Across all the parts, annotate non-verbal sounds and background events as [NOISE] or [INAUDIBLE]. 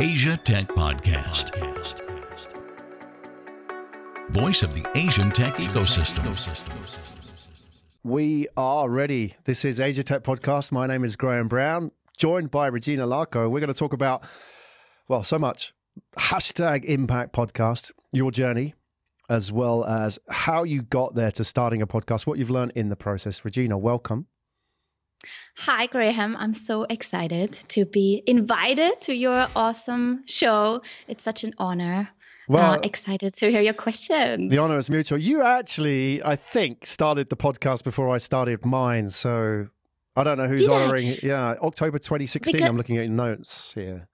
Asia Tech Podcast. Voice of the Asian tech ecosystem. We are ready. This is Asia Tech Podcast. My name is Graham Brown, joined by Regina Larko. We're going to talk about, well, so much. Hashtag Impact Podcast, your journey, as well as how you got there to starting a podcast, what you've learned in the process. Regina, welcome. Hi, Graham. I'm so excited to be invited to your awesome show. It's such an honor. Well, uh, excited to hear your question. The honor is mutual. You actually, I think, started the podcast before I started mine. So I don't know who's Did honoring. I? Yeah, October 2016. Because- I'm looking at your notes here.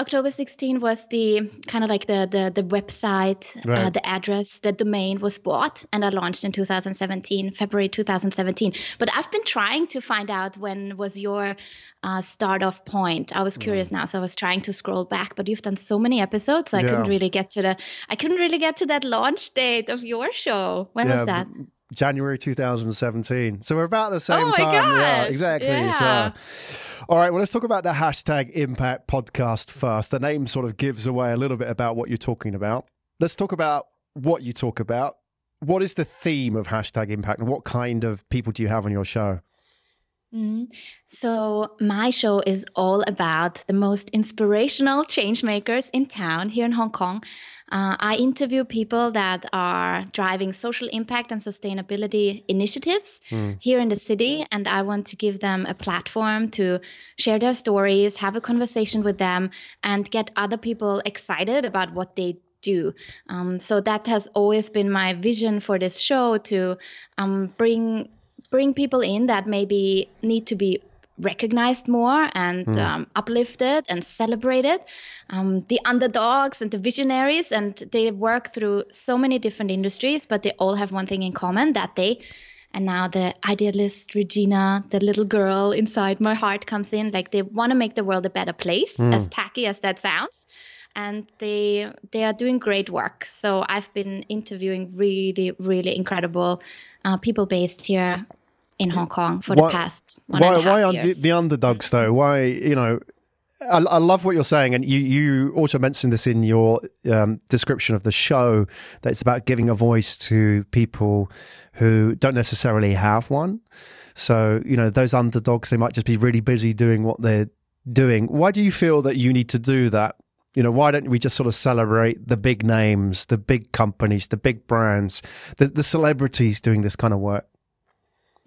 October 16 was the kind of like the the, the website, uh, right. uh, the address, the domain was bought, and I launched in 2017, February 2017. But I've been trying to find out when was your uh, start off point. I was curious mm. now, so I was trying to scroll back. But you've done so many episodes, so I couldn't really get to the I couldn't really get to that launch date of your show. When yeah, was that? January 2017. So we're about the same oh time. Gosh. Yeah, exactly. Yeah. So, all right, well, let's talk about the hashtag impact podcast first. The name sort of gives away a little bit about what you're talking about. Let's talk about what you talk about. What is the theme of hashtag impact and what kind of people do you have on your show? Mm-hmm. So, my show is all about the most inspirational change makers in town here in Hong Kong. Uh, I interview people that are driving social impact and sustainability initiatives mm. here in the city, and I want to give them a platform to share their stories, have a conversation with them, and get other people excited about what they do. Um, so that has always been my vision for this show to um, bring bring people in that maybe need to be recognized more and mm. um, uplifted and celebrated. Um, the underdogs and the visionaries, and they work through so many different industries, but they all have one thing in common that they. And now the idealist Regina, the little girl inside my heart, comes in. Like they want to make the world a better place, mm. as tacky as that sounds and they they are doing great work. So I've been interviewing really really incredible uh, people based here in Hong Kong for why, the past one why, why are the, the, underdogs though? Why you know? I, I, love what you're saying, and you you also mentioned this in your um, description of the show that it's about giving a voice to people who don't necessarily have one. So you know those underdogs, they might just be really busy doing what they're doing. Why do you feel that you need to do that? You know, why don't we just sort of celebrate the big names, the big companies, the big brands, the, the celebrities doing this kind of work?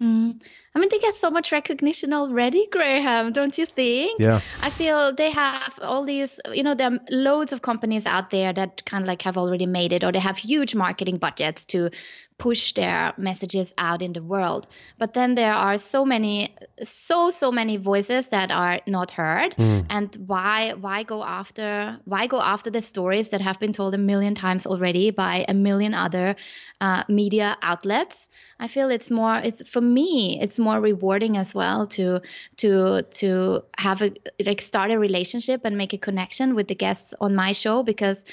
Mm. I mean, they get so much recognition already, Graham, don't you think? Yeah. I feel they have all these, you know, there are loads of companies out there that kind of like have already made it, or they have huge marketing budgets to push their messages out in the world. But then there are so many, so so many voices that are not heard. Mm. And why why go after why go after the stories that have been told a million times already by a million other uh, media outlets? I feel it's more it's for me it's more rewarding as well to to to have a like start a relationship and make a connection with the guests on my show because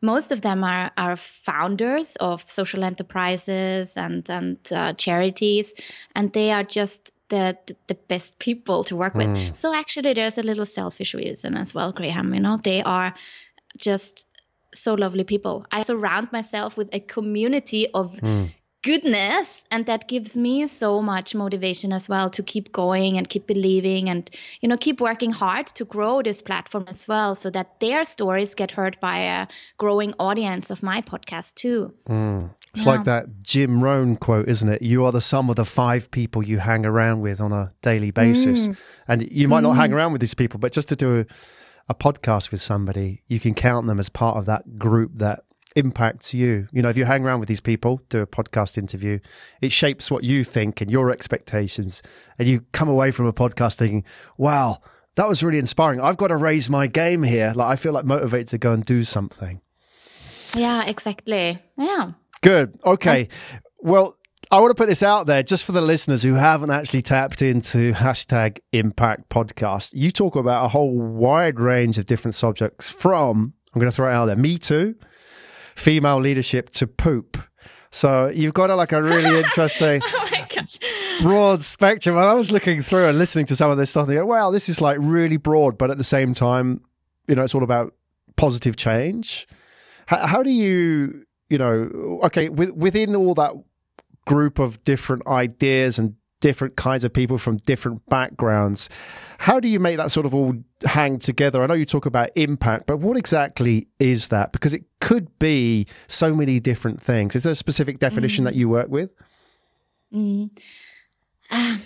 most of them are, are founders of social enterprises and and uh, charities, and they are just the, the best people to work with. Mm. So actually, there's a little selfish reason as well, Graham. You know, they are just so lovely people. I surround myself with a community of mm goodness and that gives me so much motivation as well to keep going and keep believing and you know keep working hard to grow this platform as well so that their stories get heard by a growing audience of my podcast too mm. it's yeah. like that jim rohn quote isn't it you are the sum of the five people you hang around with on a daily basis mm. and you might mm. not hang mm. around with these people but just to do a, a podcast with somebody you can count them as part of that group that impacts you. You know, if you hang around with these people, do a podcast interview, it shapes what you think and your expectations. And you come away from a podcast thinking, wow, that was really inspiring. I've got to raise my game here. Like, I feel like motivated to go and do something. Yeah, exactly. Yeah. Good. Okay. Well, I want to put this out there just for the listeners who haven't actually tapped into hashtag impact podcast. You talk about a whole wide range of different subjects from, I'm going to throw it out there, Me Too, female leadership to poop. So you've got a, like a really [LAUGHS] oh interesting oh broad spectrum. And I was looking through and listening to some of this stuff and go, wow, this is like really broad, but at the same time, you know, it's all about positive change. How, how do you, you know, okay, with, within all that group of different ideas and different kinds of people from different backgrounds, how do you make that sort of all hang together? I know you talk about impact, but what exactly is that? Because it could be so many different things. Is there a specific definition mm. that you work with? Mm. Uh,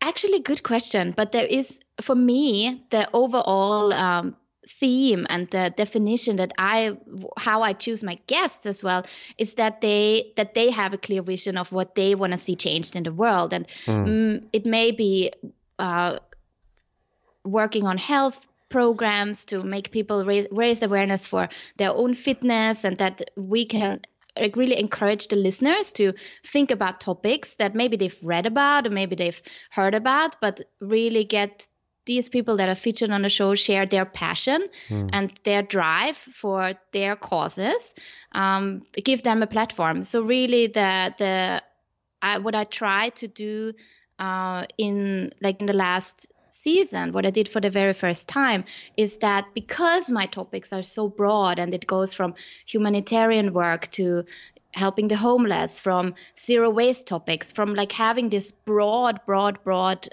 actually, good question. But there is, for me, the overall um, theme and the definition that I how I choose my guests as well is that they that they have a clear vision of what they want to see changed in the world and mm. Mm, it may be uh, working on health programs to make people raise, raise awareness for their own fitness and that we can like really encourage the listeners to think about topics that maybe they've read about or maybe they've heard about but really get these people that are featured on the show share their passion mm. and their drive for their causes um, give them a platform so really the the I, what i try to do uh, in like in the last season what i did for the very first time is that because my topics are so broad and it goes from humanitarian work to helping the homeless from zero waste topics from like having this broad broad broad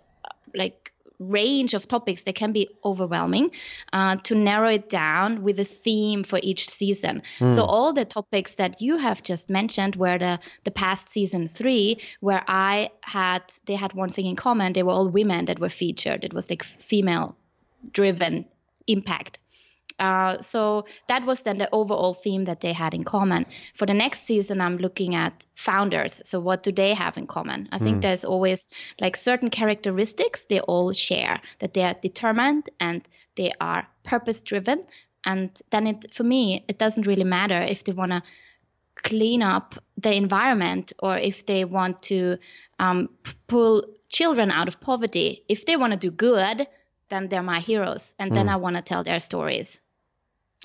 like range of topics that can be overwhelming uh, to narrow it down with a theme for each season. Mm. So all the topics that you have just mentioned were the the past season three, where I had they had one thing in common. They were all women that were featured. It was like female driven impact. Uh, so that was then the overall theme that they had in common. For the next season, I'm looking at founders. So what do they have in common? I think mm. there's always like certain characteristics they all share that they are determined and they are purpose driven. And then it, for me, it doesn't really matter if they want to clean up the environment or if they want to um, pull children out of poverty. If they want to do good, then they're my heroes. And mm. then I want to tell their stories.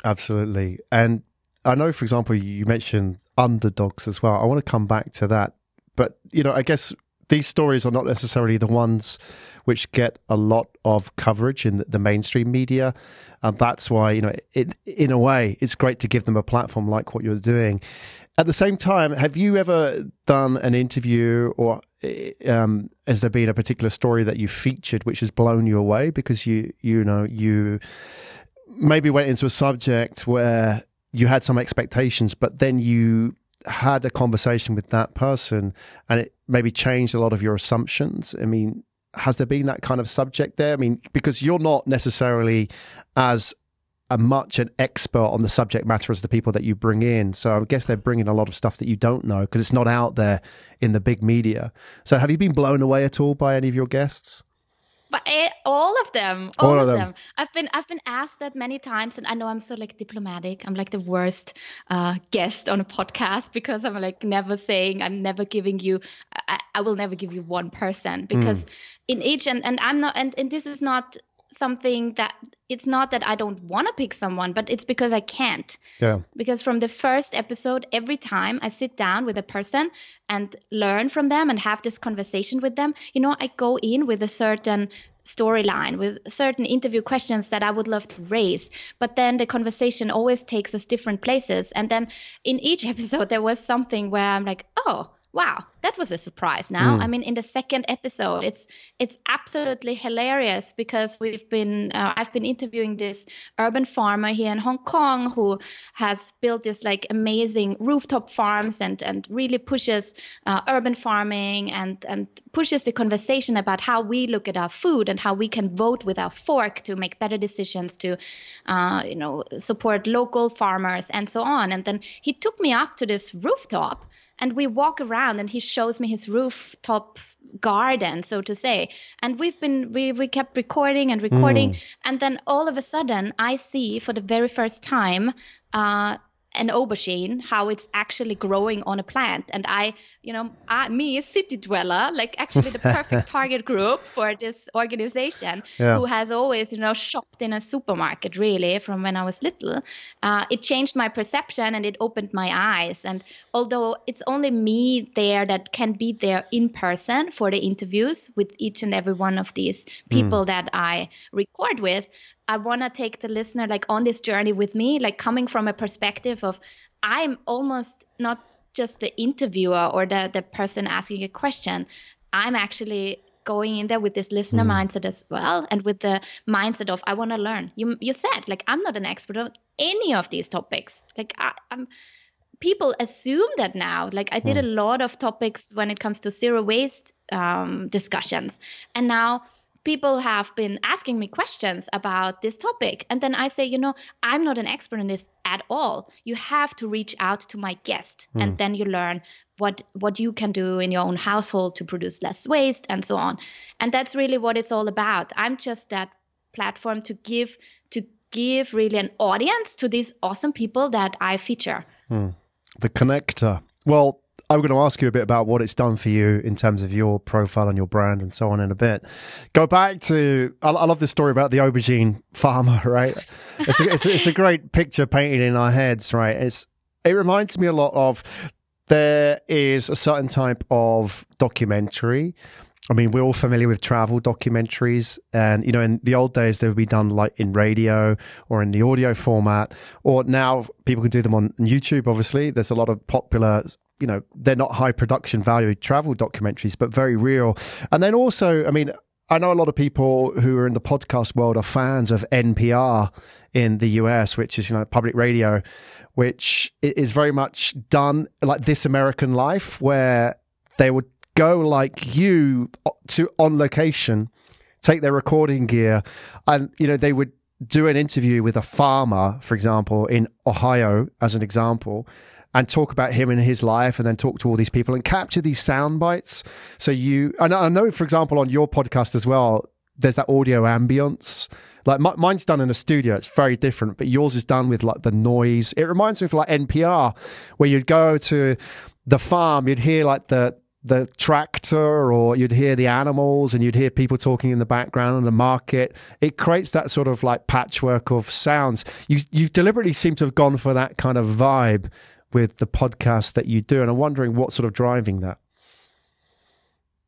Absolutely. And I know, for example, you mentioned underdogs as well. I want to come back to that. But, you know, I guess these stories are not necessarily the ones which get a lot of coverage in the mainstream media. And that's why, you know, it, in a way, it's great to give them a platform like what you're doing. At the same time, have you ever done an interview or um, has there been a particular story that you featured which has blown you away because you, you know, you maybe went into a subject where you had some expectations, but then you had a conversation with that person and it maybe changed a lot of your assumptions. I mean, has there been that kind of subject there? I mean, because you're not necessarily as a much an expert on the subject matter as the people that you bring in. So I guess they're bringing a lot of stuff that you don't know because it's not out there in the big media. So have you been blown away at all by any of your guests? But all of them all, all of them. them. i've been i've been asked that many times and i know i'm so like diplomatic i'm like the worst uh, guest on a podcast because i'm like never saying i'm never giving you i, I will never give you one person because mm. in each and and i'm not and, and this is not something that it's not that I don't want to pick someone, but it's because I can't. Yeah. Because from the first episode, every time I sit down with a person and learn from them and have this conversation with them, you know, I go in with a certain storyline with certain interview questions that I would love to raise. But then the conversation always takes us different places. And then in each [LAUGHS] episode, there was something where I'm like, oh, wow that was a surprise now mm. i mean in the second episode it's it's absolutely hilarious because we've been uh, i've been interviewing this urban farmer here in hong kong who has built this like amazing rooftop farms and and really pushes uh, urban farming and and pushes the conversation about how we look at our food and how we can vote with our fork to make better decisions to uh, you know support local farmers and so on and then he took me up to this rooftop and we walk around and he shows me his rooftop garden so to say and we've been we, we kept recording and recording mm. and then all of a sudden i see for the very first time uh, an aubergine, how it's actually growing on a plant. And I, you know, I, me, a city dweller, like actually the perfect [LAUGHS] target group for this organization yeah. who has always, you know, shopped in a supermarket really from when I was little. Uh, it changed my perception and it opened my eyes. And although it's only me there that can be there in person for the interviews with each and every one of these people mm. that I record with, I want to take the listener like on this journey with me, like coming from a perspective of I'm almost not just the interviewer or the, the person asking a question. I'm actually going in there with this listener mm. mindset as well and with the mindset of I want to learn. You you said like I'm not an expert on any of these topics. Like I, am people assume that now. Like I did mm. a lot of topics when it comes to zero waste um, discussions, and now people have been asking me questions about this topic. And then i say you know i'm not an expert in this at all. You have to reach out to my guest mm. and then you learn what what you can do in your own household to produce less waste and so on. And that's really what it's all about. I'm just that platform to give to give really an audience to these awesome people that i feature. Mm. the connector. Well I'm going to ask you a bit about what it's done for you in terms of your profile and your brand and so on in a bit. Go back to, I, love this story about the aubergine farmer, [LAUGHS] right? It's a, it's, a, it's a great picture painted in our heads, right? It's, it reminds me a lot of there is a certain type of documentary. I mean, we're all familiar with travel documentaries, and you know, in the old days, they would be done like in radio or in the audio format, or now people can do them on YouTube. Obviously, there's a lot of popular you know they're not high production value travel documentaries but very real. And then also i mean i know a lot of people who are in the podcast world are fans of npr in the us which is you know public radio which is very much done like this american life where they would go like you to on location take their recording gear and you know they would do an interview with a farmer for example in ohio as an example and talk about him and his life and then talk to all these people and capture these sound bites. So you, and I know, for example, on your podcast as well, there's that audio ambience. Like my, mine's done in a studio, it's very different, but yours is done with like the noise. It reminds me of like NPR, where you'd go to the farm, you'd hear like the the tractor or you'd hear the animals and you'd hear people talking in the background in the market it creates that sort of like patchwork of sounds you you deliberately seem to have gone for that kind of vibe with the podcast that you do. And I'm wondering what's sort of driving that.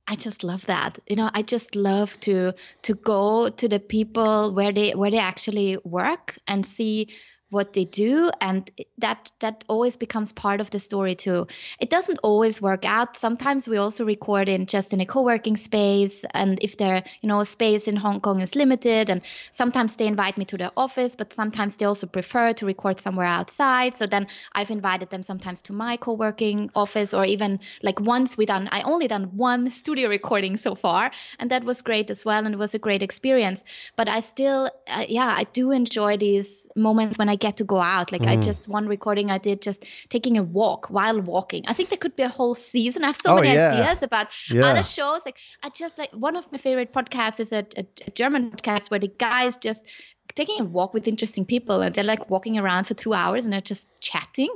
I just love that. You know, I just love to to go to the people where they where they actually work and see what they do and that that always becomes part of the story too. It doesn't always work out. Sometimes we also record in just in a co-working space and if there you know space in hong kong is limited and sometimes they invite me to their office but sometimes they also prefer to record somewhere outside. So then i've invited them sometimes to my co-working office or even like once we done i only done one [LAUGHS] studio recording so far and that was great as well and it was a great experience. But i still uh, yeah i do enjoy these moments when i get to go out. Like mm. I just one recording I did just taking a walk while walking. I think there could be a whole season. I have so oh, many yeah. ideas about yeah. other shows. Like I just like one of my favorite podcasts is a, a, a German podcast where the guys just taking a walk with interesting people and they're like walking around for two hours and they're just chatting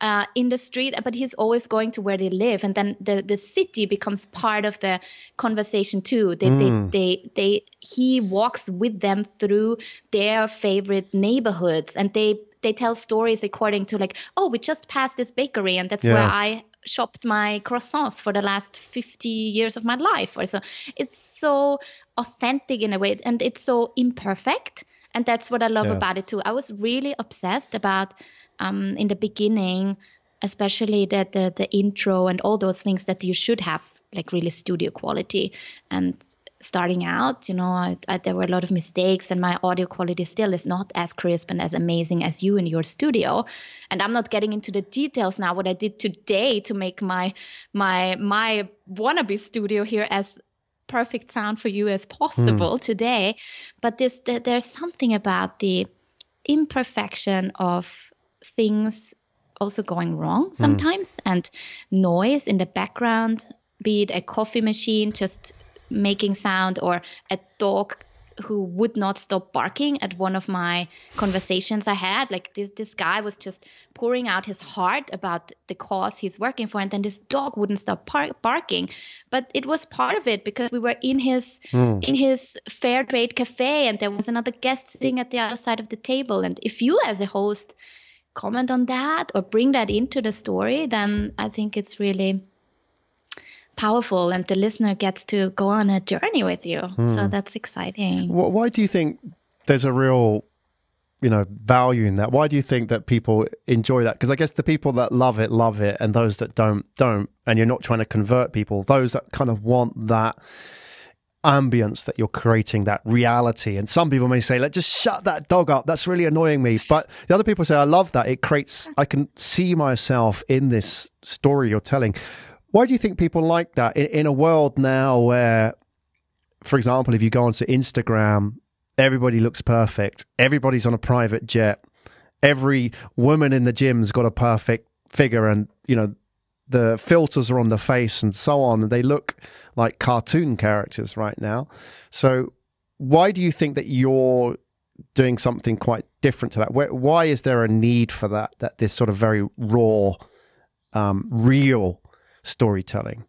uh, in the street but he's always going to where they live and then the, the city becomes part of the conversation too they, mm. they, they, they he walks with them through their favorite neighborhoods and they they tell stories according to like oh we just passed this bakery and that's yeah. where i shopped my croissants for the last 50 years of my life or so it's so authentic in a way and it's so imperfect and that's what I love yeah. about it too. I was really obsessed about um, in the beginning, especially that the the intro and all those things that you should have like really studio quality. And starting out, you know, I, I, there were a lot of mistakes, and my audio quality still is not as crisp and as amazing as you in your studio. And I'm not getting into the details now. What I did today to make my my my wannabe studio here as perfect sound for you as possible mm. today but this there's something about the imperfection of things also going wrong hmm. sometimes mm. and noise in the background be it a coffee machine just making sound or a dog who would not stop barking at one of my conversations I had. Like this, this guy was just pouring out his heart about the cause he's working for, and then this dog wouldn't stop par- barking. But it was part of it because we were in his mm. in his fair trade cafe, and there was another guest sitting at the other side of the table. And if you, as a host, comment on that or bring that into the story, then I think it's really powerful and the listener gets to go on a journey with you. Mm. So that's exciting. Why do you think there's a real you know value in that? Why do you think that people enjoy that? Because i guess the people that love it love it and those that don't don't. And you're not trying to convert people. Those that kind of want that ambience that you're creating that reality. And some people may say let just shut that dog up. That's really annoying me. But the other people say i love that. It creates i can see myself in this story you're telling why do you think people like that in, in a world now where for example if you go onto instagram Everybody looks perfect. Everybody's on a private jet. Every woman in the gym's got a perfect figure, and you know the filters are on the face and so on. And they look like cartoon characters right now. So, why do you think that you're doing something quite different to that? why is there a need for that? That this sort of very raw, um, real storytelling?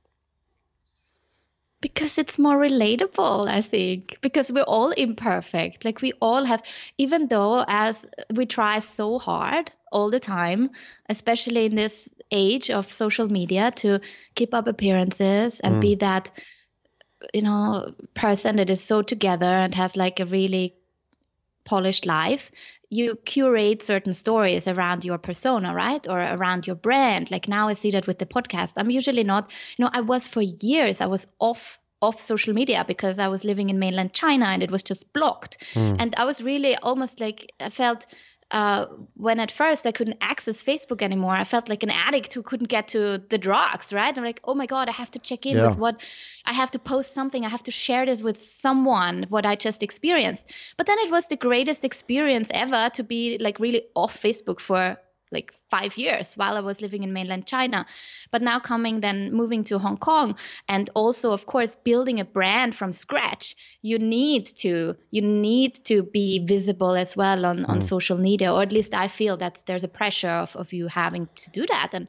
because it's more relatable i think because we're all imperfect like we all have even though as we try so hard all the time especially in this age of social media to keep up appearances and mm. be that you know person that is so together and has like a really polished life you curate certain stories around your persona, right? Or around your brand. Like now I see that with the podcast. I'm usually not, you know, I was for years, I was off off social media because I was living in mainland China and it was just blocked. Mm. And I was really almost like I felt uh, when at first I couldn't access Facebook anymore, I felt like an addict who couldn't get to the drugs, right? I'm like, oh my God, I have to check in yeah. with what I have to post something. I have to share this with someone, what I just experienced. But then it was the greatest experience ever to be like really off Facebook for like five years while I was living in mainland China. But now coming then moving to Hong Kong and also of course building a brand from scratch, you need to you need to be visible as well on, mm. on social media, or at least I feel that there's a pressure of, of you having to do that. And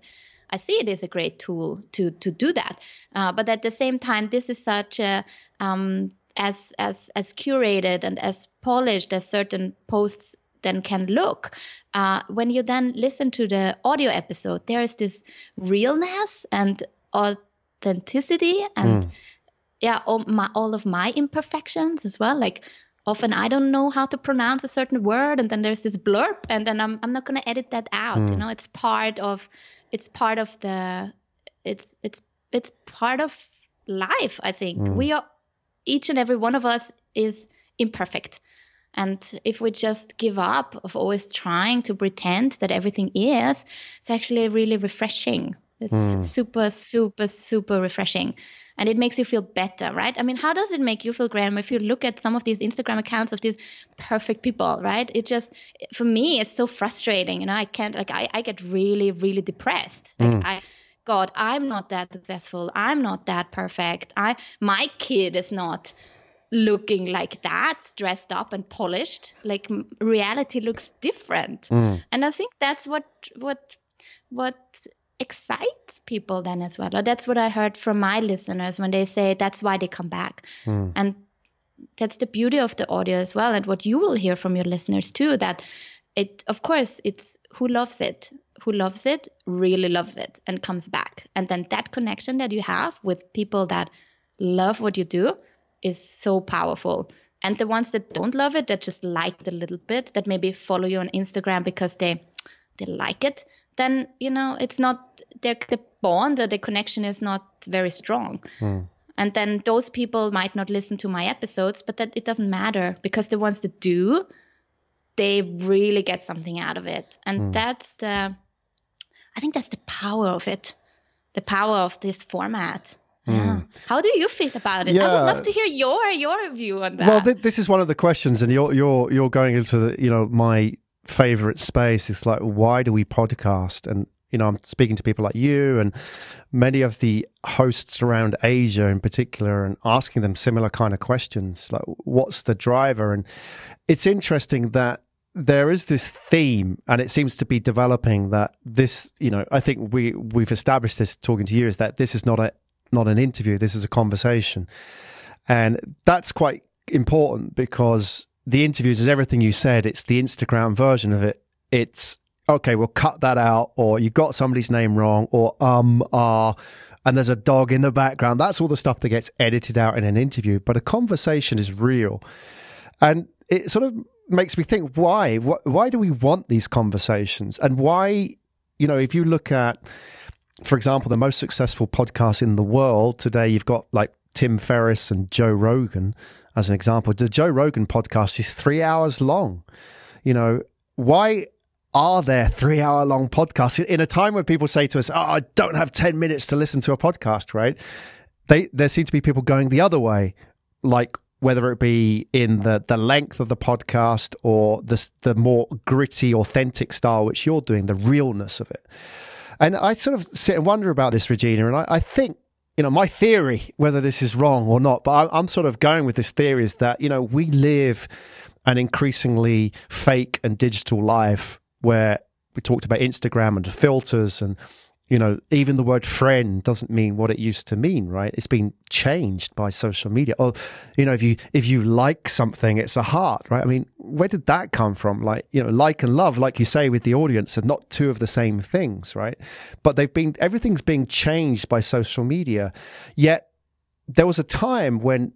I see it is a great tool to to do that. Uh, but at the same time, this is such a um, as as as curated and as polished as certain posts then can look uh, when you then listen to the audio episode, there is this realness and authenticity and mm. yeah, all, my, all of my imperfections as well. Like often I don't know how to pronounce a certain word, and then there's this blurb, and then I'm I'm not gonna edit that out. Mm. You know, it's part of it's part of the it's it's it's part of life. I think mm. we are each and every one of us is imperfect and if we just give up of always trying to pretend that everything is, it's actually really refreshing. It's mm. super, super, super refreshing. And it makes you feel better, right? I mean, how does it make you feel, Graham, if you look at some of these Instagram accounts of these perfect people, right? It just, for me, it's so frustrating. You know, I can't, like, I, I get really, really depressed. Like, mm. I, God, I'm not that successful. I'm not that perfect. I, my kid is not looking like that, dressed up and polished. Like reality looks different, mm. and I think that's what what what excites people then as well. Or that's what I heard from my listeners when they say that's why they come back, mm. and that's the beauty of the audio as well, and what you will hear from your listeners too. That it, of course, it's who loves it who loves it really loves it and comes back and then that connection that you have with people that love what you do is so powerful. And the ones that don't love it, that just like it a little bit, that maybe follow you on Instagram because they they like it, then you know it's not their the bond, or the connection is not very strong. Mm. And then those people might not listen to my episodes, but that it doesn't matter because the ones that do, they really get something out of it. And mm. that's the I think that's the power of it. The power of this format. Yeah. How do you feel about it? Yeah. I would love to hear your your view on that. Well, th- this is one of the questions, and you're you're you're going into the you know my favorite space. It's like why do we podcast? And you know I'm speaking to people like you and many of the hosts around Asia in particular, and asking them similar kind of questions like what's the driver? And it's interesting that there is this theme and it seems to be developing that this you know i think we we've established this talking to you is that this is not a not an interview. This is a conversation. And that's quite important because the interviews is everything you said. It's the Instagram version of it. It's okay, we'll cut that out, or you got somebody's name wrong, or um, ah, and there's a dog in the background. That's all the stuff that gets edited out in an interview. But a conversation is real. And it sort of makes me think why? Why do we want these conversations? And why, you know, if you look at, for example, the most successful podcast in the world today, you've got like Tim Ferriss and Joe Rogan as an example. The Joe Rogan podcast is three hours long. You know, why are there three hour long podcasts in a time when people say to us, Oh, I don't have 10 minutes to listen to a podcast, right? They, there seem to be people going the other way, like whether it be in the, the length of the podcast or the, the more gritty, authentic style, which you're doing, the realness of it. And I sort of sit and wonder about this, Regina, and I, I think you know, my theory, whether this is wrong or not, but I, am sort of going with this theory is that, you know, we live an increasingly fake and digital life where we talked about Instagram and filters and you know, even the word friend doesn't mean what it used to mean, right? It's been changed by social media. Or, you know, if you if you like something, it's a heart, right? I mean, where did that come from? Like, you know, like and love, like you say with the audience, are not two of the same things, right? But they've been everything's being changed by social media. Yet there was a time when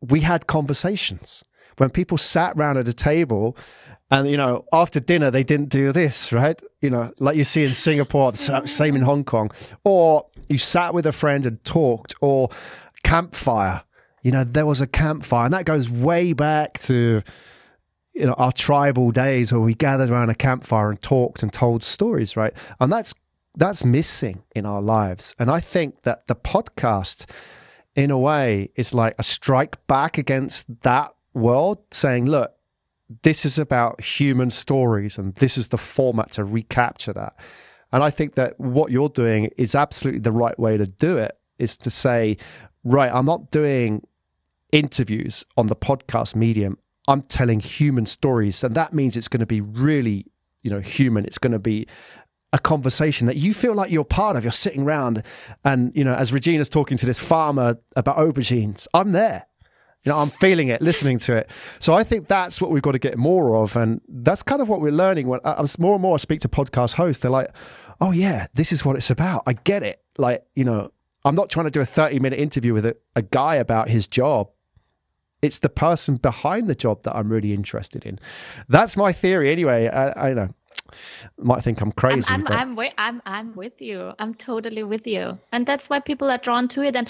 we had conversations, when people sat around at a table and you know, after dinner they didn't do this, right? You know, like you see in Singapore, same in Hong Kong, or you sat with a friend and talked, or campfire. You know, there was a campfire, and that goes way back to you know our tribal days where we gathered around a campfire and talked and told stories, right? And that's that's missing in our lives. And I think that the podcast, in a way, is like a strike back against that world, saying, look this is about human stories and this is the format to recapture that. And I think that what you're doing is absolutely the right way to do it is to say, right, I'm not doing interviews on the podcast medium. I'm telling human stories. And that means it's going to be really, you know, human. It's going to be a conversation that you feel like you're part of. You're sitting around and, you know, as Regina's talking to this farmer about aubergines, I'm there. You know, I'm feeling it, listening to it. So I think that's what we've got to get more of, and that's kind of what we're learning. When I, more and more I speak to podcast hosts, they're like, "Oh yeah, this is what it's about. I get it." Like, you know, I'm not trying to do a 30 minute interview with a, a guy about his job. It's the person behind the job that I'm really interested in. That's my theory, anyway. I, I know might think I'm crazy. I'm I'm, I'm, with, I'm I'm with you. I'm totally with you, and that's why people are drawn to it. And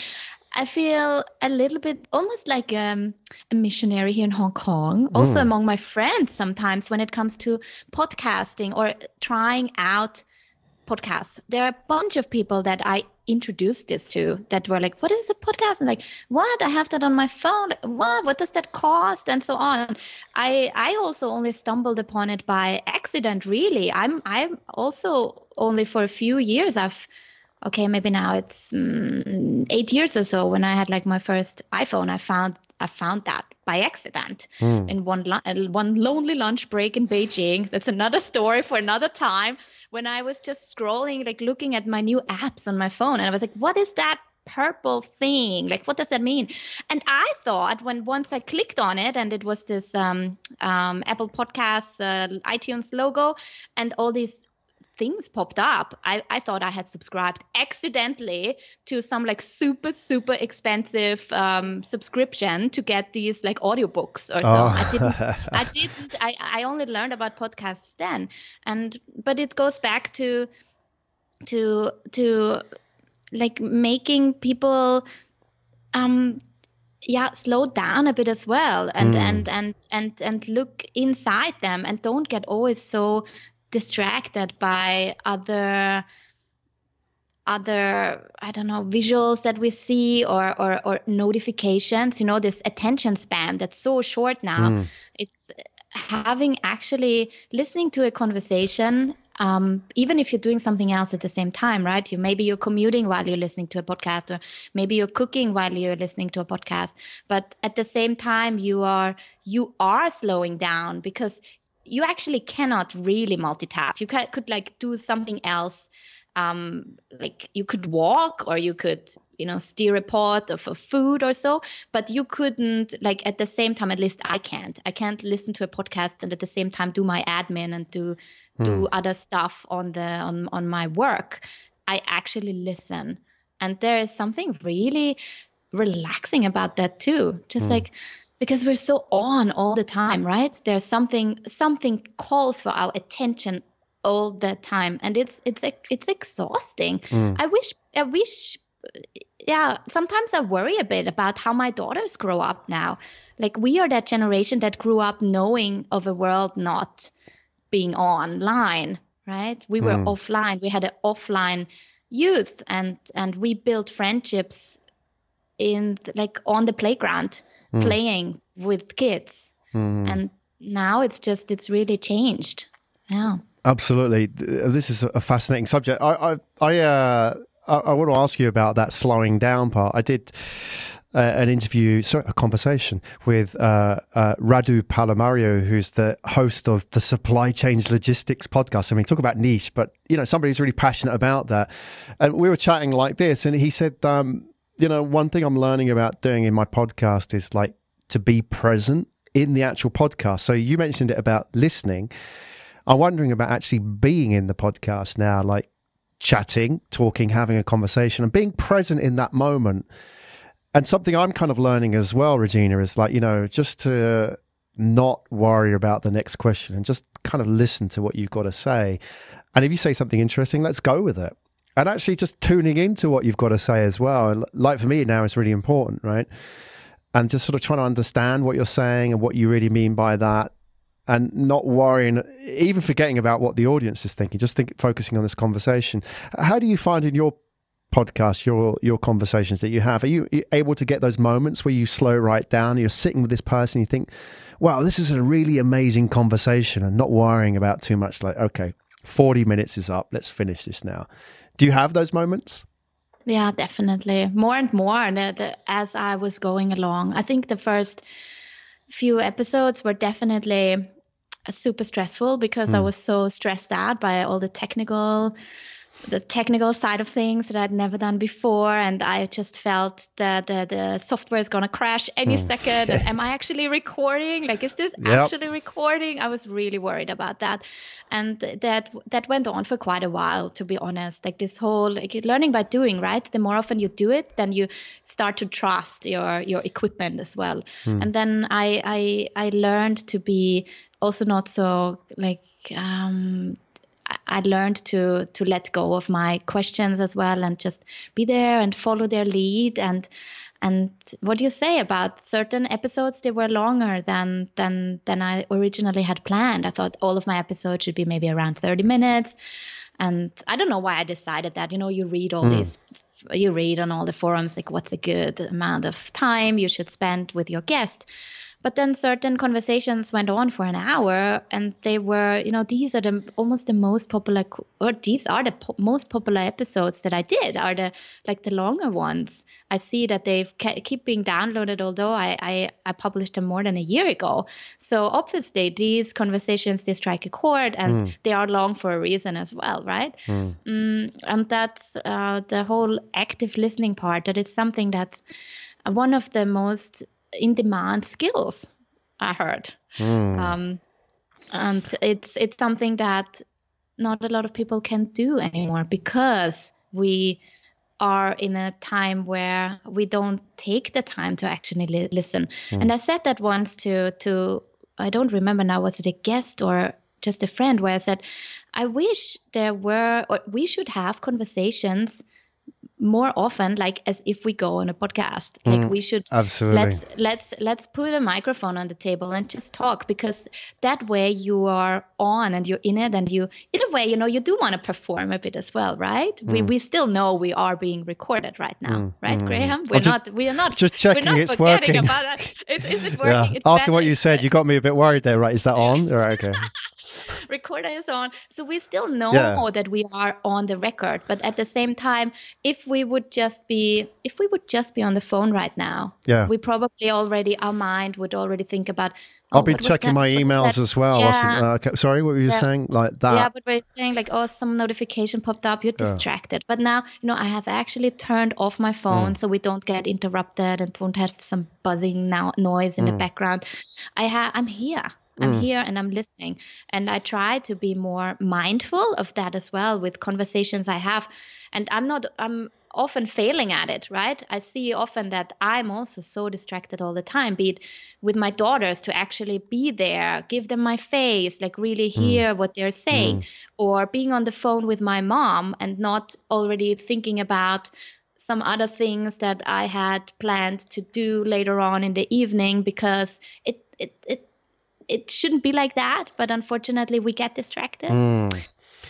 I feel a little bit almost like um, a missionary here in Hong Kong, also mm. among my friends sometimes when it comes to podcasting or trying out podcasts. There are a bunch of people that I introduced this to that were like, What is a podcast? And like, what? I have that on my phone. What? What does that cost? And so on. I I also only stumbled upon it by accident, really. I'm I'm also only for a few years I've okay, maybe now it's um, eight years or so when I had like my first iPhone. I found I found that by accident mm. in one one lonely lunch break in Beijing. That's another story for another time. When I was just scrolling, like looking at my new apps on my phone, and I was like, "What is that purple thing like what does that mean and i thought when once i clicked on it and it was this um, um, apple podcasts uh, itunes logo and all these things popped up. I, I thought I had subscribed accidentally to some like super, super expensive um, subscription to get these like audiobooks or so. Oh. I didn't, I didn't, I, I only learned about podcasts then. And, but it goes back to, to, to like making people, um, yeah slow down a bit as well and mm. and and and and look inside them and don't get always so distracted by other other i don't know visuals that we see or, or or notifications you know this attention span that's so short now. Mm. it's having actually listening to a conversation um, even if you're doing something else at the same time right? You maybe you're commuting while you're listening to a podcast or maybe you're cooking while you're listening to a podcast. But at the same time you are you are slowing down because you actually cannot really multitask. You could, could like do something else. Um, like you could walk or you could, you know, steer a pot of, food or so, but you couldn't like at the same time, at least I can't. I can't listen to a podcast and at the same time do my admin and do hmm. do other stuff on the on, on my work. I actually listen. And there is something really relaxing about that too. Just hmm. like because we're so on all the time right? There's something something calls for our attention all the time and it's it's it's exhausting. Mm. i wish i wish yeah sometimes i worry a bit about how my daughters grow up now. Like we are that generation that grew up knowing of a world not being online right? We were mm. offline. We had an offline youth and and we built friendships in like on the playground mm. playing with kids mm. and now it's just it's really changed yeah absolutely this is a fascinating subject i i i uh I, I want to ask you about that slowing down part. I did uh, an interview, sorry, a conversation with uh, uh, Radu Palamariu, who's the host of the Supply Chains Logistics podcast. I mean, talk about niche, but you know, somebody who's really passionate about that. And we were chatting like this, and he said, um, you know, one thing I'm learning about doing in my podcast is like to be present in the actual podcast. So you mentioned it about listening. I'm wondering about actually being in the podcast now, like chatting, talking, having a conversation, and being present in that moment. And something I'm kind of learning as well, Regina, is like, you know, just to not worry about the next question and just kind of listen to what you've got to say. And if you say something interesting, let's go with it. And actually just tuning into what you've got to say as well. Like for me now is really important, right? And just sort of trying to understand what you're saying and what you really mean by that and not worrying, even forgetting about what the audience is thinking, just think, focusing on this conversation. How do you find in your podcast, your your conversations that you have, are you able to get those moments where you slow right down, you're sitting with this person, you think, wow, this is a really amazing conversation, and not worrying about too much, like, okay, 40 minutes is up, let's finish this now. Do you have those moments? Yeah, definitely. More and more as I was going along. I think the first few episodes were definitely super stressful because mm. I hmm. was so stressed out by all the technical the technical side of things that I'd never done before, and I just felt that the, the software is gonna crash any mm. second. And [LAUGHS] am I actually recording? Like, is this yep. actually recording? I was really worried about that, and that that went on for quite a while, to be honest. Like this whole like learning by doing, right? The more often you do it, then you start to trust your your equipment as well. Mm. And then I I I learned to be also not so like um I learned to to let go of my questions as well and just be there and follow their lead. And and what do you say about certain episodes? They were longer than than than I originally had planned. I thought all of my episodes should be maybe around 30 minutes. And I don't know why I decided that. You know you read all mm. these you read on all the forums like what's a good amount of time you should spend with your guest but then certain conversations went on for an hour, and they were, you know, these are the almost the most popular, or these are the po- most popular episodes that I did. Are the like the longer ones. I see that they keep being downloaded, although I, I I published them more than a year ago. So obviously these conversations they strike a chord, and mm. they are long for a reason as well, right? Mm. Mm, and that's uh, the whole active listening part. That it's something that's one of the most in demand skills. I heard, mm. um, and it's it's something that not a lot of people can do anymore because we are in a time where we don't take the time to actually li- listen. Mm. And I said that once to to I don't remember now was it a guest or just a friend where I said I wish there were or we should have conversations more often like as if we go on a podcast like mm, we should absolutely let's let's let's put a microphone on the table and just talk because that way you are on and you're in it and you in a way you know you do want to perform a bit as well right mm. we we still know we are being recorded right now mm, right mm. graham we're just, not we are not just checking not it's working about that. Is, is it [LAUGHS] working yeah. after what you said you got me a bit worried there right is that on [LAUGHS] right okay recorder is on. So we still know yeah. that we are on the record. But at the same time, if we would just be if we would just be on the phone right now, yeah. we probably already our mind would already think about Oh, I'll be checking my emails as well. Yeah. Uh. Sorry, what were you yeah. saying? Like that? Yeah, but we're saying like, oh, some notification popped up. You're distracted. Yeah. But now, you know, I have actually turned off my phone mm. so we don't get interrupted and don't have some buzzing now noise in mm. the background. I have. I'm here. I'm mm. here and I'm listening. And I try to be more mindful of that as well with conversations I have. And I'm not, I'm often failing at it, right? I see often that I'm also so distracted all the time, be it with my daughters to actually be there, give them my face, like really Hmm. hear what they're saying, or being on the phone with my mom and not already thinking about some other things that I had planned to do later on in the evening because it it it it shouldn't be like that, but unfortunately we get distracted. Hmm.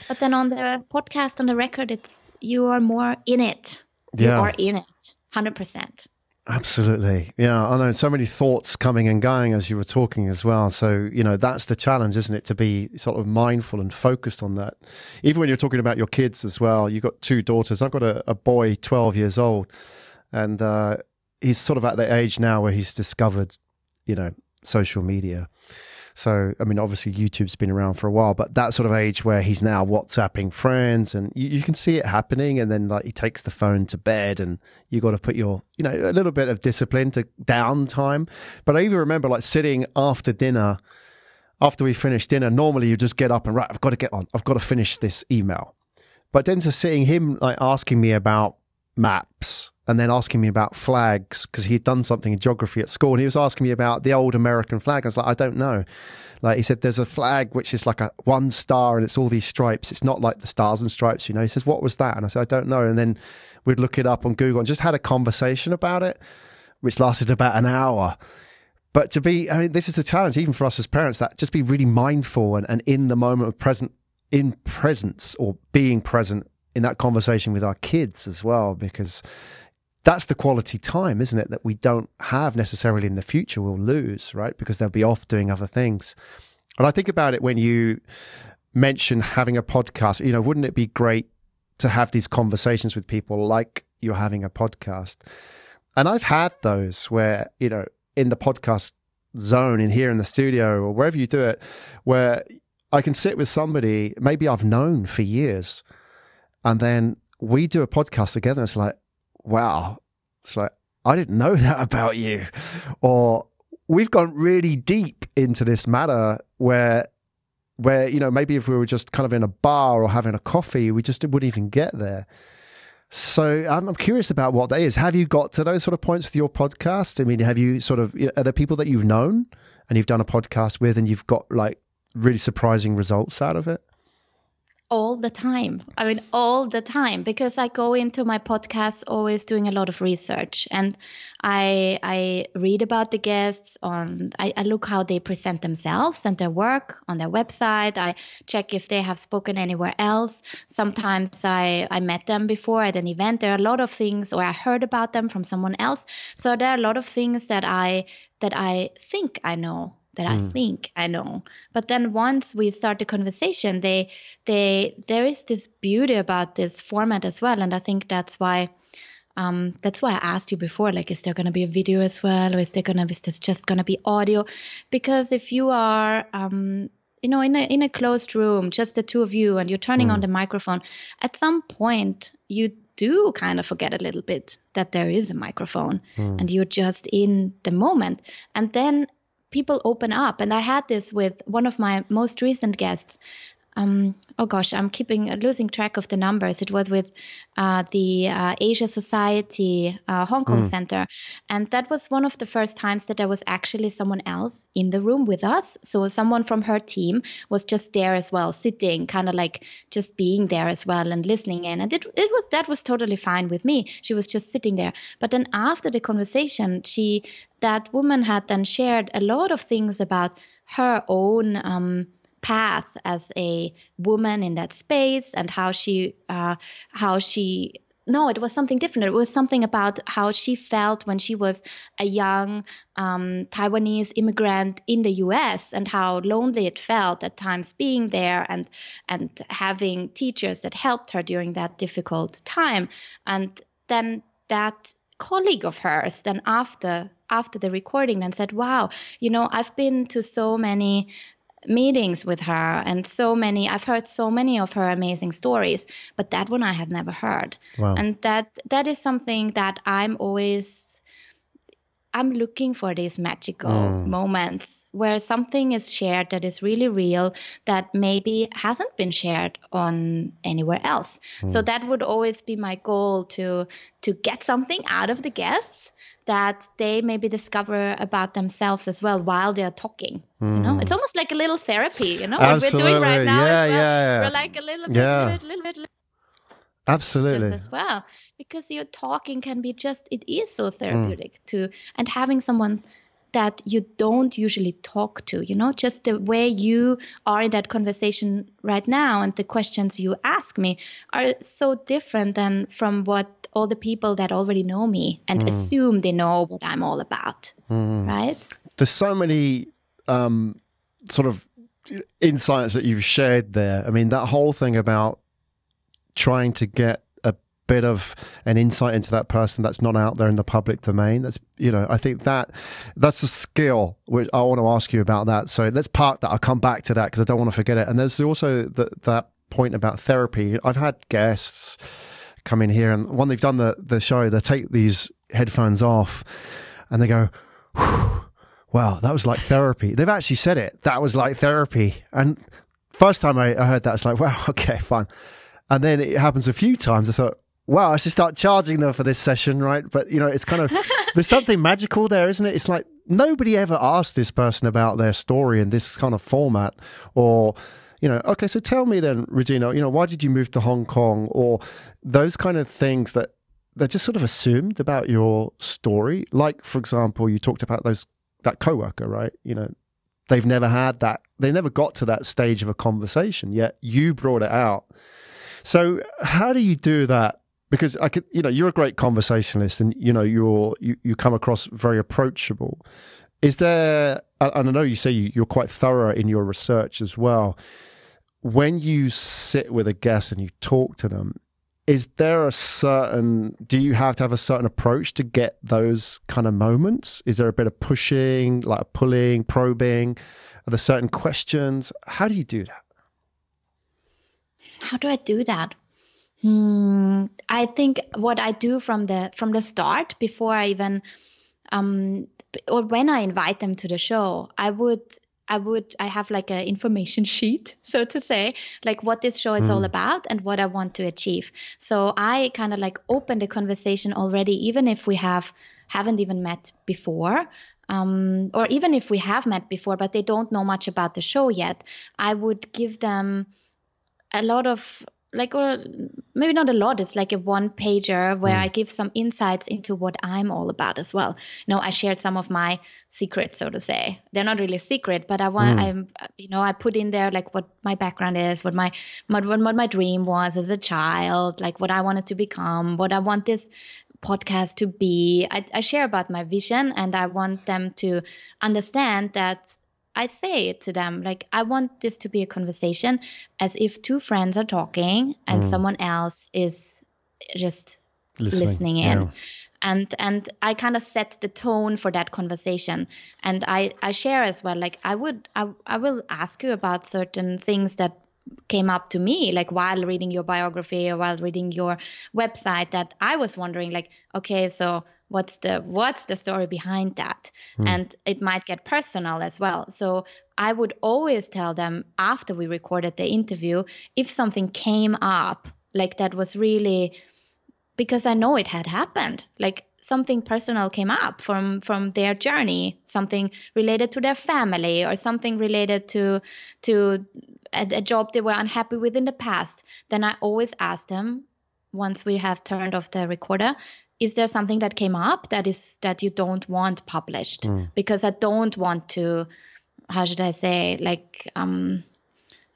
But then on the podcast, on the record, it's you are more in it. You Yeah. are in it, hundred percent. Absolutely. Yeah, I know so many thoughts coming and going as you were talking as well. So, you know, that's the challenge, isn't it? To be sort of mindful and focused on that. Even when you're talking about your kids as well, you've got two daughters. I've got a, a boy, 12 years old, and uh, he's sort of at the age now where he's discovered, you know, social media. So, I mean, obviously YouTube's been around for a while, but that sort of age where he's now WhatsApping friends and you, you can see it happening. And then like he takes the phone to bed and you got to put your, you know, a little bit of discipline to downtime. But I even remember like sitting after dinner, after we finished dinner, normally you just get up and right, I've got to get on, I've got to finish this email. But then to seeing him like asking me about maps and then asking me about flags because he'd done something in geography at school and he was asking me about the old American flag. I was like, I don't know. Like he said, there's a flag which is like a one star and it's all these stripes. It's not like the stars and stripes, you know. He says, What was that? And I said, I don't know. And then we'd look it up on Google and just had a conversation about it, which lasted about an hour. But to be, I mean, this is a challenge even for us as parents that just be really mindful and, and in the moment of present, in presence or being present in that conversation with our kids as well, because that's the quality time, isn't it? That we don't have necessarily in the future, we'll lose, right? Because they'll be off doing other things. And I think about it when you mention having a podcast, you know, wouldn't it be great to have these conversations with people like you're having a podcast? And I've had those where, you know, in the podcast zone in here in the studio or wherever you do it, where I can sit with somebody maybe I've known for years, and then we do a podcast together. And it's like, wow, it's like I didn't know [LAUGHS] that about you, or we've gone really deep into this matter where. Where you know maybe if we were just kind of in a bar or having a coffee, we just wouldn't even get there. So I'm, curious about what that is. Have you got to those sort of points with your podcast? I mean, have you sort of you know, are there people that you've known and you've done a podcast with, and you've got like really surprising results out of it? All the time. I mean, all the time, because I go into my podcast always doing a lot of research, and I I read about the guests on. I, I look how they present themselves and their work on their website. I check if they have spoken anywhere else. Sometimes I I met them before at an event. There are a lot of things, or I heard about them from someone else. So there are a lot of things that I that I think I know that I think I know. But then once we start the conversation, they they there is this beauty about this format as well, and I think that's why. Um, that's why I asked you before, like, is there going to be a video as well, or is there going to is this just going to be audio? Because if you are, um, you know, in a in a closed room, just the two of you, and you're turning on the microphone, at some point you do kind of forget a little bit that there is a microphone, and you're just in the moment, and then people open up. And i had this with one of my most recent guests um, oh gosh i'm keeping uh, losing track of the numbers. It was with uh, the uh, asia society uh, hong kong center. And that was one of the first times that there was actually someone else in the room with us. So someone from her team was just there as well sitting kind of like just being there as well and listening in. And it, it was that was totally fine with me. She was just sitting there. But then after the conversation she that woman had then shared a lot of things about her own um, path as a woman in that space and how she uh, how she no it was something different. It was something about how she felt when she was a young um, taiwanese immigrant in the us and how lonely it felt at times being there and and having teachers that helped her during that difficult time. And then that colleague of hers then after after the recording then said wow you know i've been to so many meetings with her and so many i've heard so many of her amazing stories but that one i had never heard Wow. and that that is something that i'm always I'm looking for these magical mm. moments where something is shared that is really real that maybe hasn't been shared on anywhere else. Mm. So that would always be my goal to to get something out of the guests that they maybe discover about themselves as well while they're talking. Mm. You know, it's almost like a little therapy. You know, Absolutely. what we're doing right now. Yeah, well. yeah, yeah. We're like a little bit, yeah. little bit, little bit. Little Absolutely. As well, because your talking can be just it is so therapeutic mm. to and having someone that you don't usually talk to, you know, just the way you are in that conversation right now and the questions you ask me are so different than from what all the people that already know me and mm. assume they know what I'm all about. Mm. Right? There's so many um, sort of insights that you've shared there. I mean, that whole thing about trying to get a bit of an insight into that person that's not out there in the public domain. That's you know, I think that that's a skill which I want to ask you about that. So let's park that. I'll come back to that because I don't want to forget it. And there's also the, that point about therapy. I've had guests come in here and when they've done the the show, they take these headphones off and they go. Wow, that was like therapy. They've actually said it. That was like therapy. And first time I, I heard that, it's like, wow, [LAUGHS] okay, fine. And then it happens a few times. I thought, wow, I should start charging them for this session, right? But you know, it's kind of [LAUGHS] there's something magical there, isn't it? It's like nobody ever asked this person about their story in this kind of format, or you know, okay, so tell me then, Regina, you know, why did you move to Hong Kong, or those kind of things that they're just sort of assumed about your story. Like, for example, you talked about those that coworker, right? You know, they've never had that, they never got to that stage of a conversation, yet you brought it out so how do you do that? Because I could, you know, you're a great conversationalist, and you know, you're you, you come across very approachable. Is there? And I know you say you're quite thorough in your research as well. When you sit with a guest and you talk to them, is there a certain do you have to have a certain approach to get those kind of moments? Is there a bit of pushing like pulling probing? Are there certain questions? How do you do that? How do I do that? Hmm, I think what I do from the from the start before I even um or when I invite them to the show, I would I would I have like an information [LAUGHS] sheet, so to say, like what this show is mm. all hmm. about and what I want to achieve. So I kind of like open the conversation already, even if we have haven't even met before. Um, or even if we have met before, but they don't know much about the show yet, I would give them a lot of like or maybe not a lot it's like a one pager where mm. i give some insights into what i'm all about as well you know i shared some of my secrets so to say they're not really secret but i want mm. i'm you know i put in there like what my background is what my, my what my dream was as a child like what i wanted to become what i want this podcast to be I, I share about my vision and i want them to understand that I say to them, like, I want this to be a conversation as if two friends are talking and mm. someone else is just listening, listening in. Yeah. And and I kind of set the tone for that conversation. And I, I share as well, like I would I, I will ask you about certain things that came up to me like while reading your biography or while reading your website that I was wondering like okay so what's the what's the story behind that mm. and it might get personal as well so i would always tell them after we recorded the interview if something came up like that was really because i know it had happened like something personal came up from from their journey something related to their family or something related to to a, a job they were unhappy with in the past then i always ask them once we have turned off the recorder is there something that came up that is that you don't want published mm. because i don't want to how should i say like um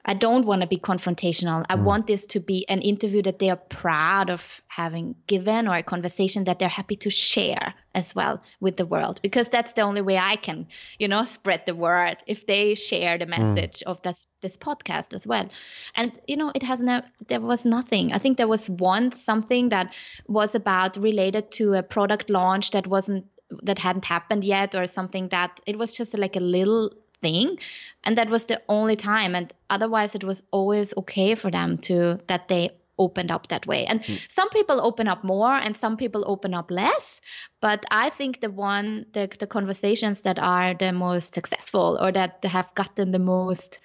I don't want to be confrontational. I mm. want this to be an interview that they are proud of having given or a conversation that they're happy to share as well with the world because that's the only way I can, you know, spread the word if they share the mm. message mm. of this this podcast as well. And you know, it has no there was nothing. I think there was once something that was about related to a product launch that wasn't that hadn't happened yet or something that it was just like a little thing and that was the only time and otherwise it was always okay for them to that they opened up that way. And mm. some people open up more and some people open up less. But I think the one, the, the conversations that are the most successful or that have gotten the most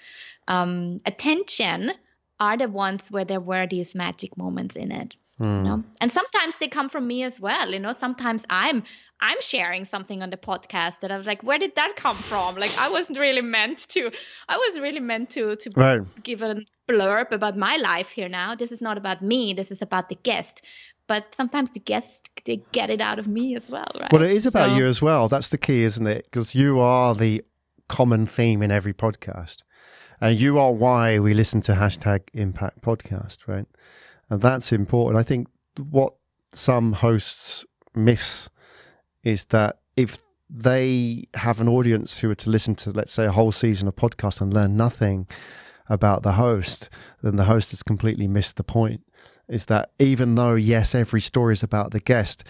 um, attention are the ones where there were these magic moments in it. Mm. You hmm. know? And sometimes they come from me as well. You know, sometimes I'm I'm sharing something on the podcast that I was like, where did that come from? Like I wasn't really meant to. I was really meant to to right. give a blurb about my life here now. This is not about me. This is about the guest. But sometimes the guests they get it out of me as well, right? Well, it is about so, you as well. That's the key, isn't it? Because you are the common theme in every podcast, and you are why we listen to hashtag Impact Podcast, right? And that's important. I think what some hosts miss is that if they have an audience who are to listen to, let's say, a whole season of podcast and learn nothing about the host, then the host has completely missed the point. Is that even though, yes, every story is about the guest,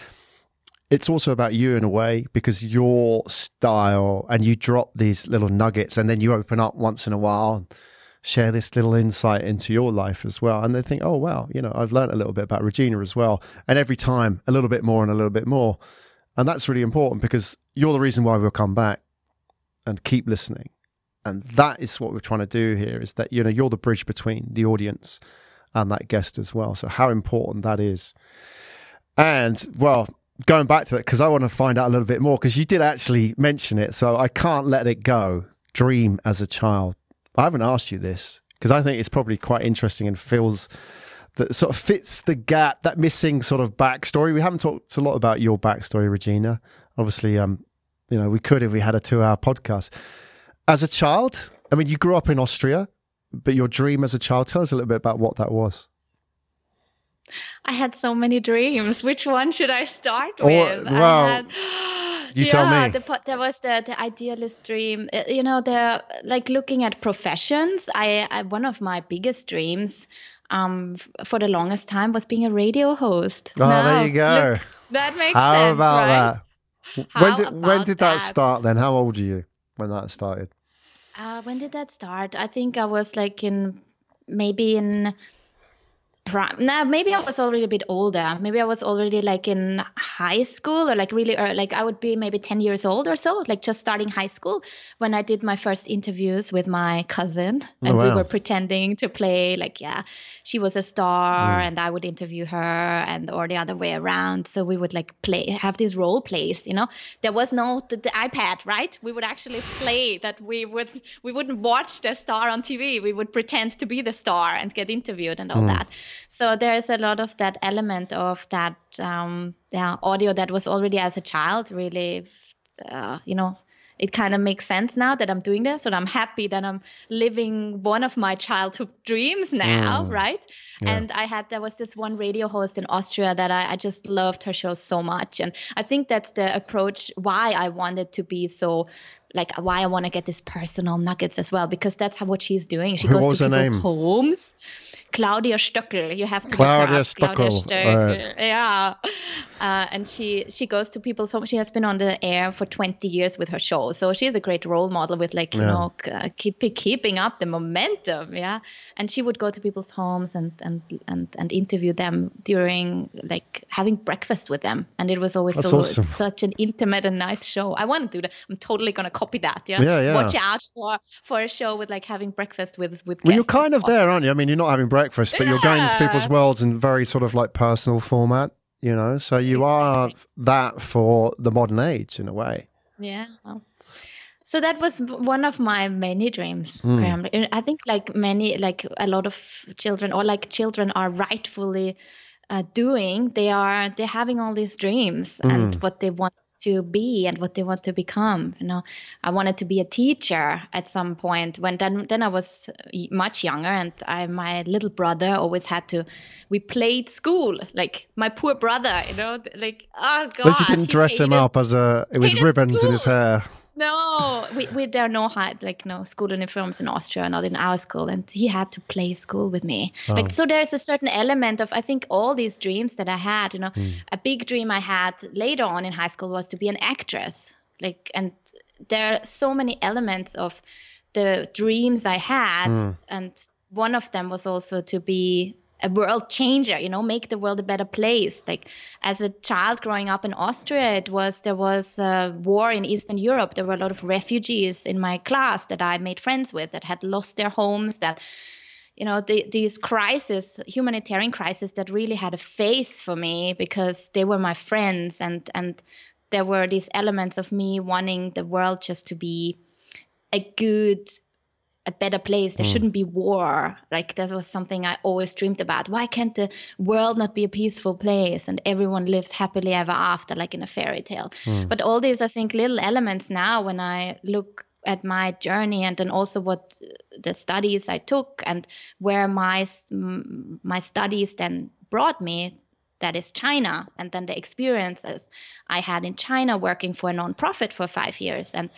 it's also about you in a way because your style and you drop these little nuggets and then you open up once in a while and share this little insight into your life as well. And they think, oh, wow, you know, I've learned a little bit about Regina as well. And every time a little bit more and a little bit more. And that's really important because you're the reason why we'll come back and keep listening. And that is what we're trying to do here is that, you know, you're the bridge between the audience and that guest as well. So how important that is. And well, going back to that, because I want to find out a little bit more, because you did actually mention it. So I can't let it go. Dream as a child. I haven't asked you this because I think it's probably quite interesting and feels that sort of fits the gap, that missing sort of backstory. We haven't talked a lot about your backstory, Regina. Obviously, um, you know, we could if we had a two-hour podcast. As a child, I mean, you grew up in Austria, but your dream as a child. Tell us a little bit about what that was. I had so many dreams. Which one should I start oh, with? Well, had, [GASPS] you yeah, tell me. The, there was the, the idealist dream. Uh, you know, the like looking at professions. I, I one of my biggest dreams um, for the longest time was being a radio host. Oh, now, there you go. Look, that makes sense. How sense. about right? that? How when did about when did that, that start then? How old are you when that started? Uh, when did that start? I think I was like in maybe in prime. Now maybe I was already a bit older. Maybe I was already like in high school or like really early, like I would be maybe 10 years old or so, like just starting high school when I did my first interviews with my cousin oh, and oh, wow. we were pretending to play like yeah, she was a star mm. and I would interview her and or the other way around. So we would like play have these role plays, you know. There was no the, the iPad, right? We would actually play that we would we wouldn't watch the star on TV. We would pretend to be the star and get interviewed and all mm. that. So there's a lot of that element of that um, yeah, audio that was already as a child really, uh, you know, it kind of makes sense now that I'm doing this, and I'm happy that I'm living one of my childhood [LAUGHS] dreams now, mm. right? Yeah. And I had there was this one radio host in Austria that I, I just loved her show so much, and I think that's the approach why I wanted to be so like why I want to get this personal nuggets as well because that's how what she's doing. She goes to people's homes. Claudia Stöckel. You have to Claudia Stöckel. Claudia Stöckel. Right. Yeah. Uh, and she she goes to people's homes. She has been on the air for 20 years with her show, so she's a great role model with like you yeah. know uh, keep keeping up the momentum. Yeah, and she would go to people's homes and and and and interview them during like having breakfast with them, and it was always so awesome. such an intimate and nice show. I want to do that. I'm totally gonna copy that. Yeah. Yeah, yeah. Watch out for for a show with like having breakfast with with. Well, you're kind of there, aren't you? I mean, you're not having breakfast, but yeah. you're going into people's worlds in very sort of like personal format you know? So you are that for the modern age in a way. Yeah. So that was one of my many dreams mm. i think like many like a lot of children or like children are rightfully uh, doing they are they're having all these dreams mm. and what they want to be and what they want to become you know i wanted to be a teacher at some point when then then i was much younger and i my little brother always had to we played school like my poor brother you know like oh god But you didn't dress him up as a with ribbons school. in his hair no, we, we there are no high, like no school uniforms in Austria, not in our school, and he had to play school with me. Oh. Like so, there's a certain element of I think all these dreams that I had. You know, mm. a big dream I had later on in high school was to be an actress. Like, and there are so many elements of the dreams I had, mm. and one of them was also to be a world changer you know make the world a better place. Like as a child growing up in austria it was there was a war in eastern europe. There were a lot of refugees in my class that i made friends with that had lost their homes that you know the, these crises humanitarian crises that really had a face for me because they were my friends and and there were these elements of me wanting the world just to be a good a better place. There mm. shouldn't be war. Like that was something I always dreamed about. Why can't the world not be a peaceful place and everyone lives happily ever after, like in a fairy tale? Mm. But all these, I think, little elements now, when I look at my journey and then also what the studies I took and where my my studies then brought me that is China and then the experiences I had in China working for a nonprofit for 5 years and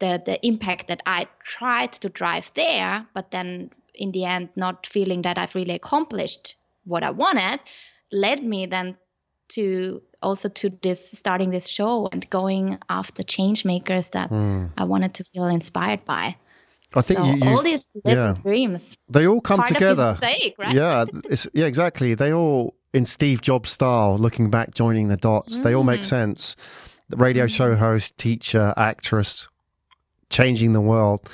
the the impact that I tried to drive there, but then in the end not feeling that I've really accomplished what I wanted, led me then to also to this starting this show and going after change makers that mm. I wanted to feel inspired by. I think so you, all these yeah. dreams they all come together. Right? Yeah, yeah, exactly. They all in Steve Jobs style, looking back, joining the dots. Mm. They all make hmm. sense. The radio show host, teacher, actress, changing the world.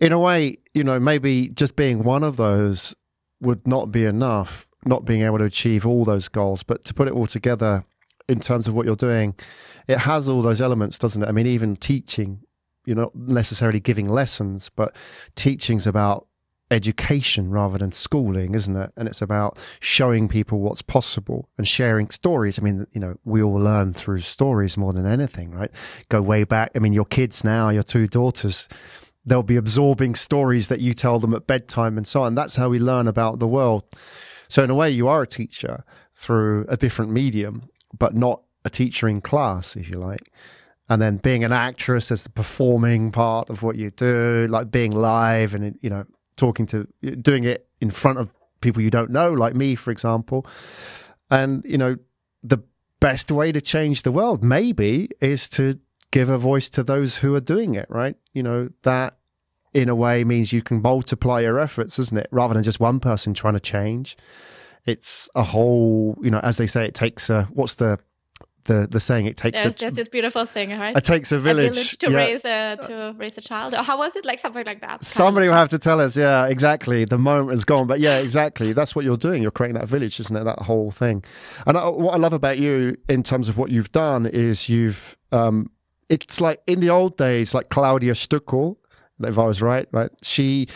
In a way, you know, maybe just being one of those would not be enough, not being able to achieve all those goals, but to put it all together in terms of what you're doing, it has all those elements, doesn't it? I mean, even teaching, you're not necessarily giving lessons, but teaching's about education rather than schooling, isn't it? And it's about showing people what's possible and sharing stories. I mean, you know, we all learn through stories more than anything, right? Go way back. I mean, your kids now, your two daughters, they'll be absorbing stories that you tell them at bedtime and so on. That's how we learn about the world. So in a way, you are a teacher through a different medium, but not a teacher in class, if you like and then being an actress as the performing part of what you do, like being live and you know talking to, doing it in front of people you don't know, like me, for example. And, you know, the best way to change the world, maybe, is to give a voice to those who are doing it, right? You know, that in a way means you can multiply your efforts, isn't it? Rather than just one person trying to change. It's a whole, you know, as they say, it takes a, what's the, the the saying it takes yes, a yes, this beautiful thing right? It takes a village, a village to yeah. raise a to raise a child. Or how was it? Like something like that. Somebody will have to tell us. Yeah exactly. The moment is gone. But yeah exactly. That's what you're doing. You're creating that village isn't it? That whole thing. And I, what i love about you in terms of what you've done is you've um it's like in the old days like Claudia Stöckel if i was right right? She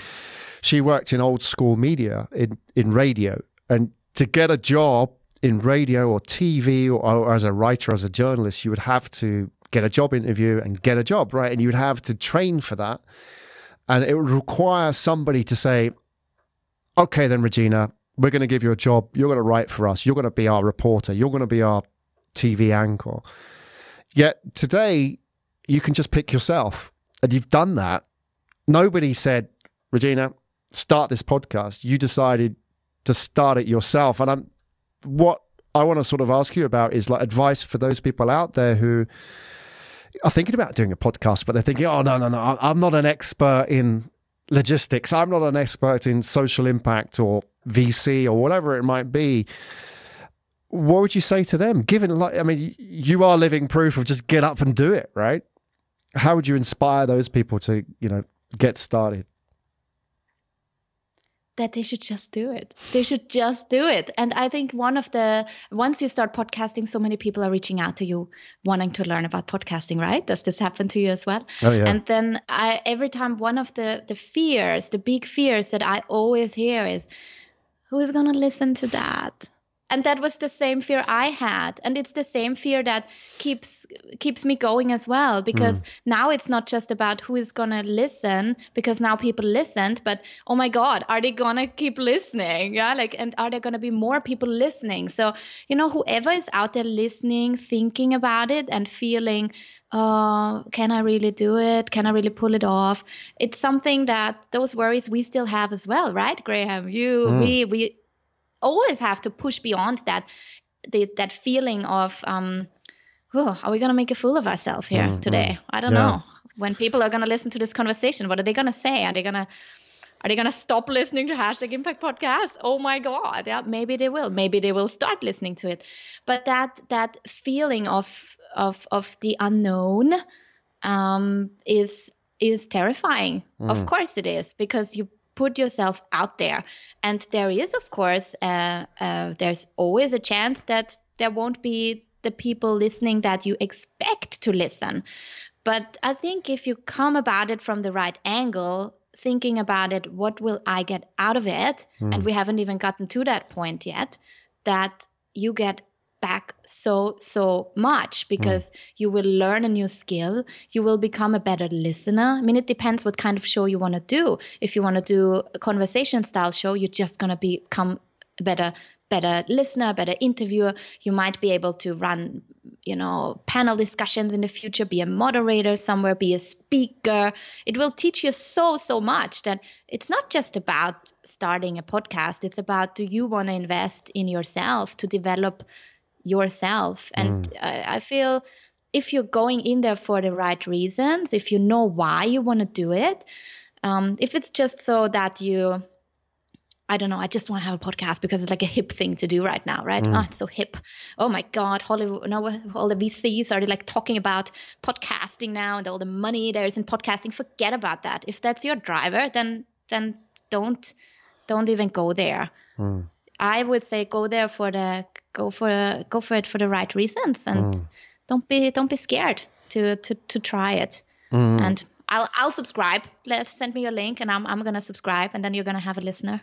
she worked in old school media in in radio. And to get a job in radio or TV or, or, as a writer, as a journalist, you would have to get a job interview and get a job, right? And you'd have to train for that. And it would require somebody to say, okay, then, Regina, we're going to give you a job. You're going to write for us. You're going to be our reporter. You're going to be our TV anchor. Yet today, you can just pick yourself. And you've done that. Nobody said, Regina, start this podcast. You decided to start it yourself. And I'm what I want to sort of ask you about is like advice for those people out there who are thinking about doing a podcast, but they're thinking, oh, no, no, no, I'm not an expert in logistics. I'm not an expert in social impact or VC or whatever it might be. What would you say to them? Given, like, I mean, you are living proof of just get up and do it, right? How would you inspire those people to, you know, get started? That they should just do it. They should just do it. And I think one of the once you start podcasting, so many people are reaching out to you wanting to learn about podcasting, right? Does this happen to you as well? Oh yeah. And then I every time one of the the fears, the big fears that I always hear is who is gonna listen to that? And that was the same fear i had and it's the same fear that keeps keeps me going as well because mm. now it's not just about who is going to listen because now people listened but oh my god are they going to keep listening yeah like and are there going to be more people listening so you know whoever is out there listening thinking about it and feeling uh, can I really do it? Can I really pull it off? It's something that those worries we still have as well, right, Graham? You, mm. we, we always have to push beyond that the, that feeling of um, oh, are we going to make a fool of ourselves here mm, today? I don't yeah. know. When people are going to listen to this conversation, what are they going to say? Are they going to are they going to stop listening to hashtag impact podcast oh my god yeah maybe they will maybe they will start listening to it but that that feeling of of of the unknown um, is is terrifying mm. of course it is because you put yourself out there and there is of course uh, uh, there's always a chance that there won't be the people listening that you expect to listen but i think if you come about it from the right angle thinking about it, what will I get out of it? Mm. And we haven't even gotten to that point yet, that you get back so so much because mm. you will learn a new skill you will become a better listener i mean it depends what kind of show you want to do if you want to do a conversation style show you're just going to become a better better listener, better interviewer. You might be able to run, you know, panel discussions in the future, be a moderator somewhere, be a speaker. It will teach you so, so much that it's not just about starting a podcast. It's about do you want to invest in yourself to develop yourself? And mm. I, I feel if you're going in there for the right reasons, if you know why you want to do it, um, if it's just so that you I don't know. I just want to have a podcast because it's like a hip thing to do right now, right? Mm. Oh, it's so hip. Oh my God, Hollywood, no, all the VCs are like talking about podcasting now and all the money there is in podcasting. Forget about that. If that's your driver, then then don't don't even go there. Mm. I would say go there for the go for go for it for the right reasons and mm. don't be don't be scared to to to try it. Mm. And I'll I'll subscribe. Let send me your link and I'm I'm gonna subscribe and then you're gonna have a listener.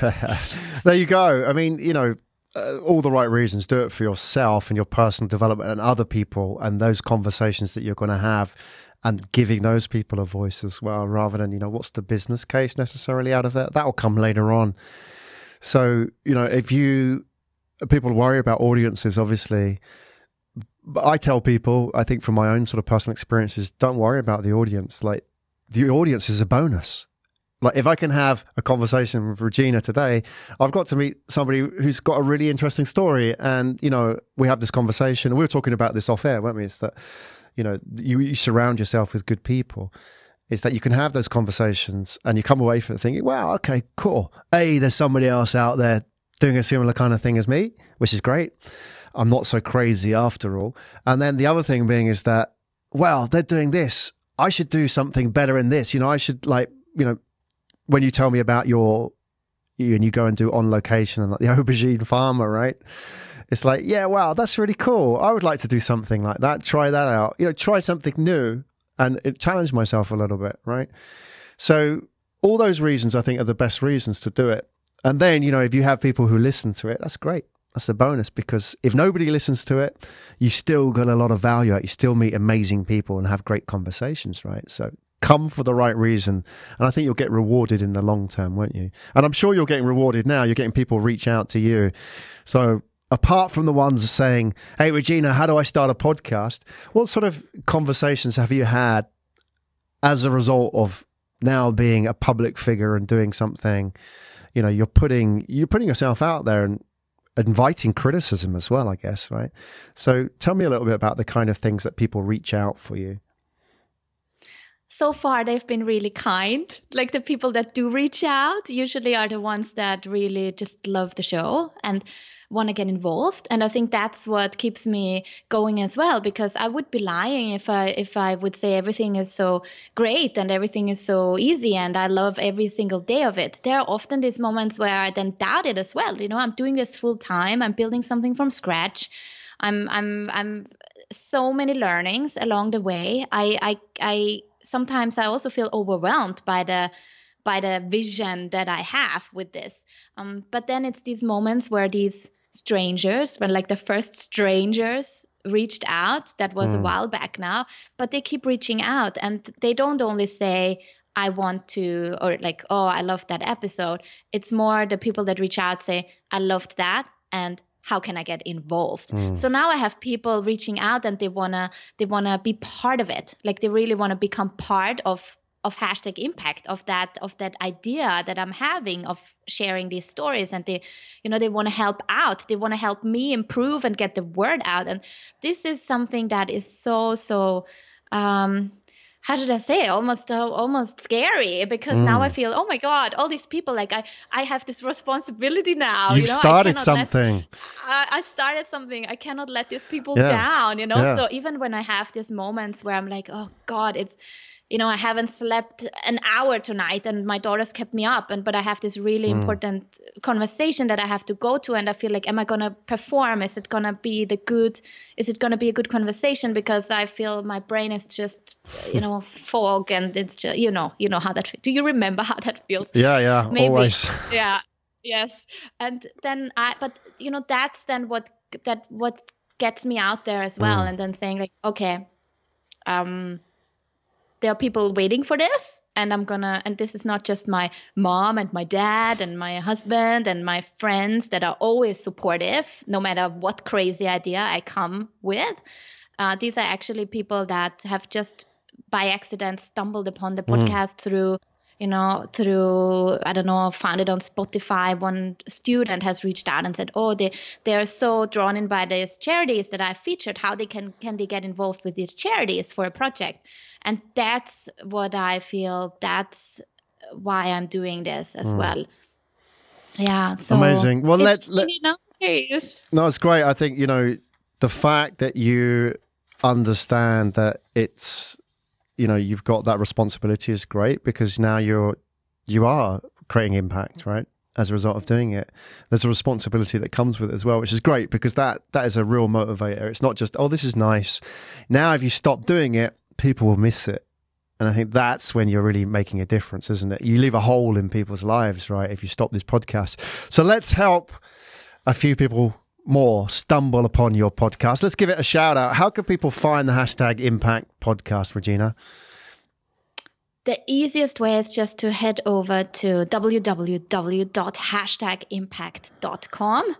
[LAUGHS] there you go. I mean, you know, uh, all the right reasons. Do it for yourself and your personal development and other people and those conversations that you're going to have and giving those people a voice as well, rather than, you know, what's the business case necessarily out of that? That will come later on. So, you know, if you, people worry about audiences, obviously, but I tell people, I think from my own sort of personal experiences, don't worry about the audience. Like, the audience is a bonus like if I can have a conversation with Regina today, I've got to meet somebody who's got a really interesting story, and you know we have this conversation. We were talking about this off air, weren't we? It's that you know you, you surround yourself with good people. Is that you can have those conversations and you come away from it thinking, wow, okay, cool. A, there's somebody else out there doing a similar kind of thing as me, which is great. I'm not so crazy after all. And then the other thing being is that, well, they're doing this. I should do something better in this. You know, I should like, you know, when you tell me about your you and you go and do on location and like [LAUGHS] the aubergine farmer, right? It's like, yeah, wow, that's really cool. I would like to do something like that. Try that out. You know, try something new and it challenge myself a little bit, right? So all those reasons I think are the best reasons to do it. And then, you know, if you have people who listen to it, that's great. That's a bonus because if nobody listens to it, you still got a lot of value out. You still meet amazing people and have great conversations, right? So come for the right reason. And I think you'll get rewarded in the long term, won't you? And I'm sure you're getting rewarded now. You're getting people reach out to you. So apart from the ones saying, Hey, Regina, how do I start a podcast? What sort of conversations have you had as a result of now being a public figure and doing something? You know, you're putting, you're putting yourself out there and inviting criticism as well, I guess, right? So tell me a little bit about the kind of things that people reach out for you so far they've been really kind like the people that do reach out usually are the ones that really just love the show and want to get involved and i think that's what keeps me going as well because i would be lying if i if i would say everything is so great and everything is so easy and i love every single day of it there are often these moments where i then doubt it as well you know i'm doing this full time i'm building something from scratch i'm i'm i'm so many learnings along the way i i i sometimes I also feel overwhelmed by the by the vision that I have with this. Um, but then it's these moments where these strangers, when like the first strangers reached out, that was mm. a while back now, but they keep reaching out and they don't only say, I want to, or like, oh, I loved that episode. It's more the people that reach out say, I loved that. And how can i get involved mm. so now i have people reaching out and they want to they want to be part of it like they really want to become part of of hashtag impact of that of that idea that i'm having of sharing these stories and they you know they want to help out they want to help me improve and get the word out and this is something that is so so um how should I say almost uh, almost scary because mm. now I feel oh my god all these people like I I have this responsibility now you've you know? started something let, I, I, started something I cannot let these people yeah. down you know yeah. so even when I have these moments where I'm like oh god it's you know, I haven't slept an hour tonight and my daughters kept me up and but I have this really mm. important conversation that I have to go to and I feel like am I going to perform is it going to be the good is it going to be a good conversation because I feel my brain is just you know [LAUGHS] fog and it's just you know you know how that do you remember how that feels Yeah, yeah, Maybe. always. [LAUGHS] Yeah. Yes. And then I but you know that's then what that what gets me out there as well mm. and then saying like okay um there are people waiting for this and i'm gonna and this is not just my mom and my dad and my husband and my friends that are always supportive no matter what crazy idea i come with uh, these are actually people that have just by accident stumbled upon the mm. podcast mm. through you know through i don't know found it on spotify one student has reached out and said oh they they are so drawn in by these charities that i featured how they can can they get involved with these charities for a project and that's what i feel. That's why i'm doing this as mm. well. Yeah so amazing. Well let, let nice. no it's great. I think you know the fact that you understand that it's you know you've got that responsibility is great because now you're you are creating impact right as a result of doing it. There's a responsibility that comes with it as well which is great because that that is a real motivator. It's not just oh this is nice. Now if you stop doing it people will miss it and I think that's when you're really making a difference, isn't it? You leave a hole in people's lives, right? If you stop this podcast. So let's help a few people more stumble upon your podcast. Let's give it a shout out. How can people find the hashtag impact podcast, Regina? The easiest way is just to head over to www.hashtagimpact.com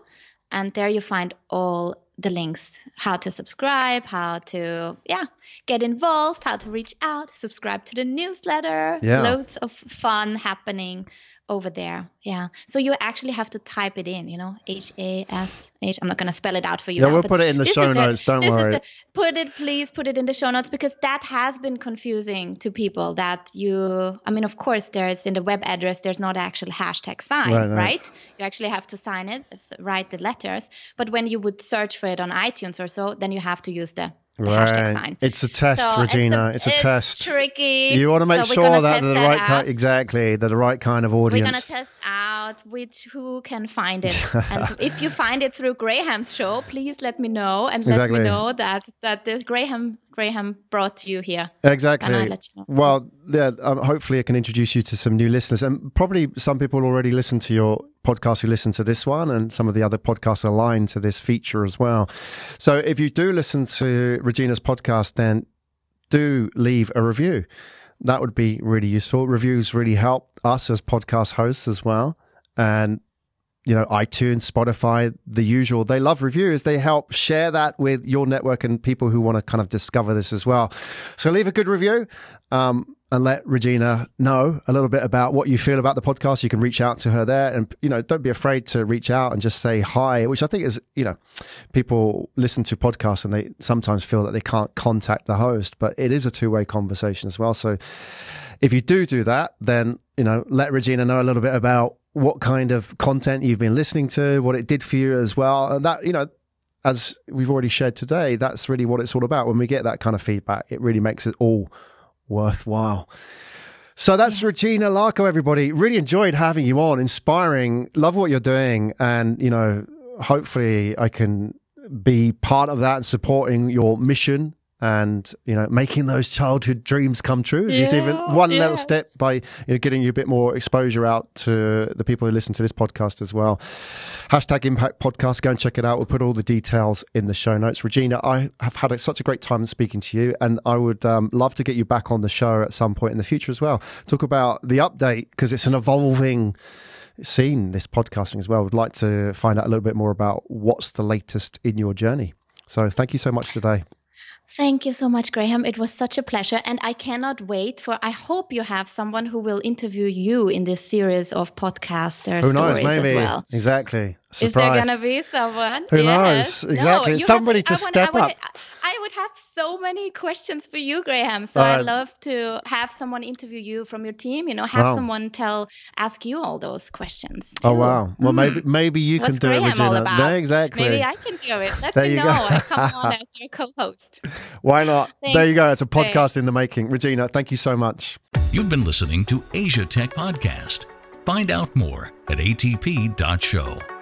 and there you find all the links how to subscribe how to yeah get involved how to reach out subscribe to the newsletter yeah. loads of fun happening over there. Yeah. So you actually have to type it in, you know, H A S H. I'm not going to spell it out for you. Yeah, now, we'll put it in the show notes. The, don't worry. The, put it, please put it in the show notes because that has been confusing to people that you, I mean, of course, there's in the web address, there's not actual hashtag sign, right, right. right? You actually have to sign it, write the letters. But when you would search for it on iTunes or so, then you have to use the right. It's a test, so Regina. It's a, it's a test. Tricky. You want to make so sure that the right kind. Exactly, they're the right kind of audience. We're gonna test out which who can find it, [LAUGHS] and if you find it through Graham's show, please let me know and exactly. let me know that that the Graham Graham brought you here. Exactly. You know. Well, yeah. Um, hopefully, I can introduce you to some new listeners, and probably some people already listen to your podcast who listen to this one, and some of the other podcasts align to this feature as well. So, if you do listen to Regina's podcast, then do leave a review. That would be really useful. Reviews really help us as podcast hosts as well, and you know, iTunes, Spotify, the usual. They love reviews. They help share that with your network and people who want to kind of discover this as well. So leave a good review. Um, and let Regina know a little bit about what you feel about the podcast. You can reach out to her there and, you know, don't be afraid to reach out and just say hi, which I think is, you know, people listen to podcasts and they sometimes feel that they can't contact the host, but it is a two way conversation as well. So if you do do that, then, you know, let Regina know a little bit about what kind of content you've been listening to, what it did for you as well. And that, you know, as we've already shared today, that's really what it's all about. When we get that kind of feedback, it really makes it all worthwhile. So that's Regina Larko, everybody. Really enjoyed having you on, inspiring, love what you're doing. And, you know, hopefully I can be part of that and supporting your mission and you know making those childhood dreams come true. Yeah, just even one yeah. little step by you know, getting you a bit more exposure out to the people who listen to this podcast as well. Hashtag impact podcast. Go and check it out. We'll put all the details in the show notes. Regina i have had such a great time speaking to you and i would um, love to get you back on the show at some point in the future as well. Talk about the update because it's an evolving scene this podcasting as well. Would like to find out a little bit more about what's the latest in your journey. So thank you so much today Thank you so much, Graham. It was such a pleasure. And I cannot wait for, I hope you have someone who will interview you in this series of podcasters. Who knows? Maybe. Well. Exactly. Surprise. Is there going to be someone? Who yes. knows? Exactly. No, Somebody have, to I step want, up. I would have so many questions for you, Graham. So Uh, I'd love to have someone interview you from your team. You know, have Wow. someone tell, ask you all those questions. Oh wow! Well, maybe maybe you can do Graham it, Regina. all about? No, exactly. Maybe I can do it. Let There me you know. go. I come [LAUGHS] on as your co-host. Why not? [LAUGHS] Thanks. There you go. It's a Thanks. podcast in the making. Regina, thank you so much. You've been listening to Asia Tech Podcast. Find out more at atp.show.